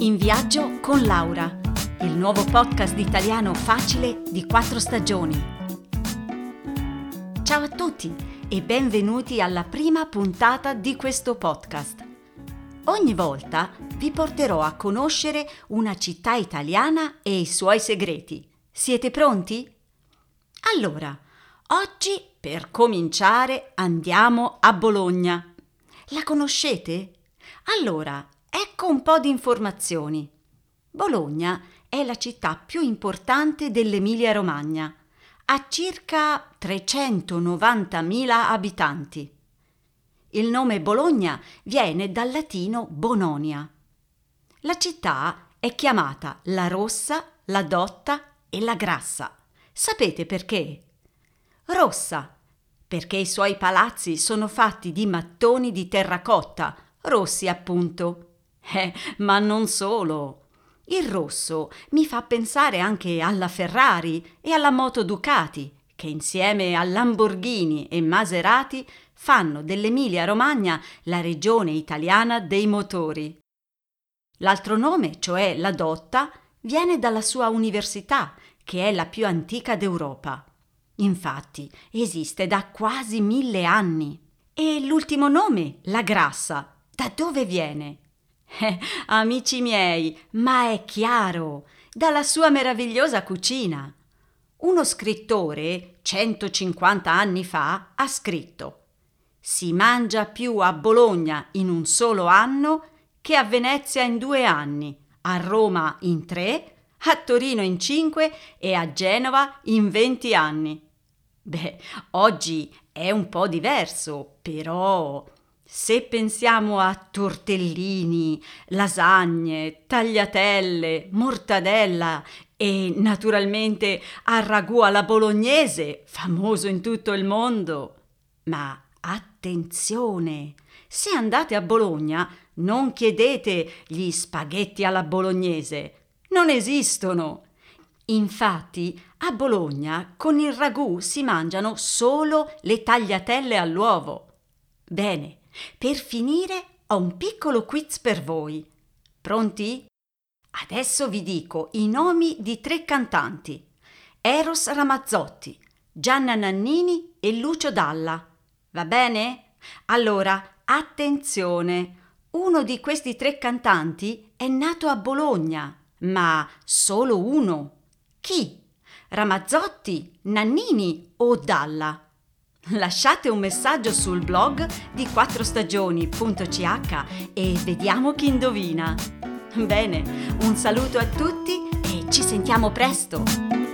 In viaggio con Laura, il nuovo podcast italiano facile di quattro stagioni. Ciao a tutti e benvenuti alla prima puntata di questo podcast. Ogni volta vi porterò a conoscere una città italiana e i suoi segreti. Siete pronti? Allora, oggi per cominciare andiamo a Bologna. La conoscete? Allora, Ecco un po' di informazioni. Bologna è la città più importante dell'Emilia-Romagna. Ha circa 390.000 abitanti. Il nome Bologna viene dal latino Bononia. La città è chiamata la Rossa, la Dotta e la Grassa. Sapete perché? Rossa, perché i suoi palazzi sono fatti di mattoni di terracotta, rossi appunto eh, ma non solo. Il rosso mi fa pensare anche alla Ferrari e alla moto Ducati, che insieme a Lamborghini e Maserati fanno dell'Emilia Romagna la regione italiana dei motori. L'altro nome, cioè la Dotta, viene dalla sua università, che è la più antica d'Europa. Infatti esiste da quasi mille anni. E l'ultimo nome, la Grassa, da dove viene? Eh, amici miei, ma è chiaro, dalla sua meravigliosa cucina. Uno scrittore, 150 anni fa, ha scritto Si mangia più a Bologna in un solo anno che a Venezia in due anni, a Roma in tre, a Torino in cinque e a Genova in venti anni. Beh, oggi è un po' diverso, però se pensiamo a tortellini, lasagne, tagliatelle, mortadella e naturalmente al ragù alla bolognese, famoso in tutto il mondo. Ma attenzione! Se andate a Bologna, non chiedete gli spaghetti alla bolognese. Non esistono. Infatti, a Bologna con il ragù si mangiano solo le tagliatelle all'uovo. Bene, per finire ho un piccolo quiz per voi. Pronti? Adesso vi dico i nomi di tre cantanti. Eros Ramazzotti, Gianna Nannini e Lucio Dalla. Va bene? Allora, attenzione! Uno di questi tre cantanti è nato a Bologna, ma solo uno. Chi? Ramazzotti, Nannini o Dalla? Lasciate un messaggio sul blog di quattrostagioni.ch e vediamo chi indovina. Bene, un saluto a tutti e ci sentiamo presto!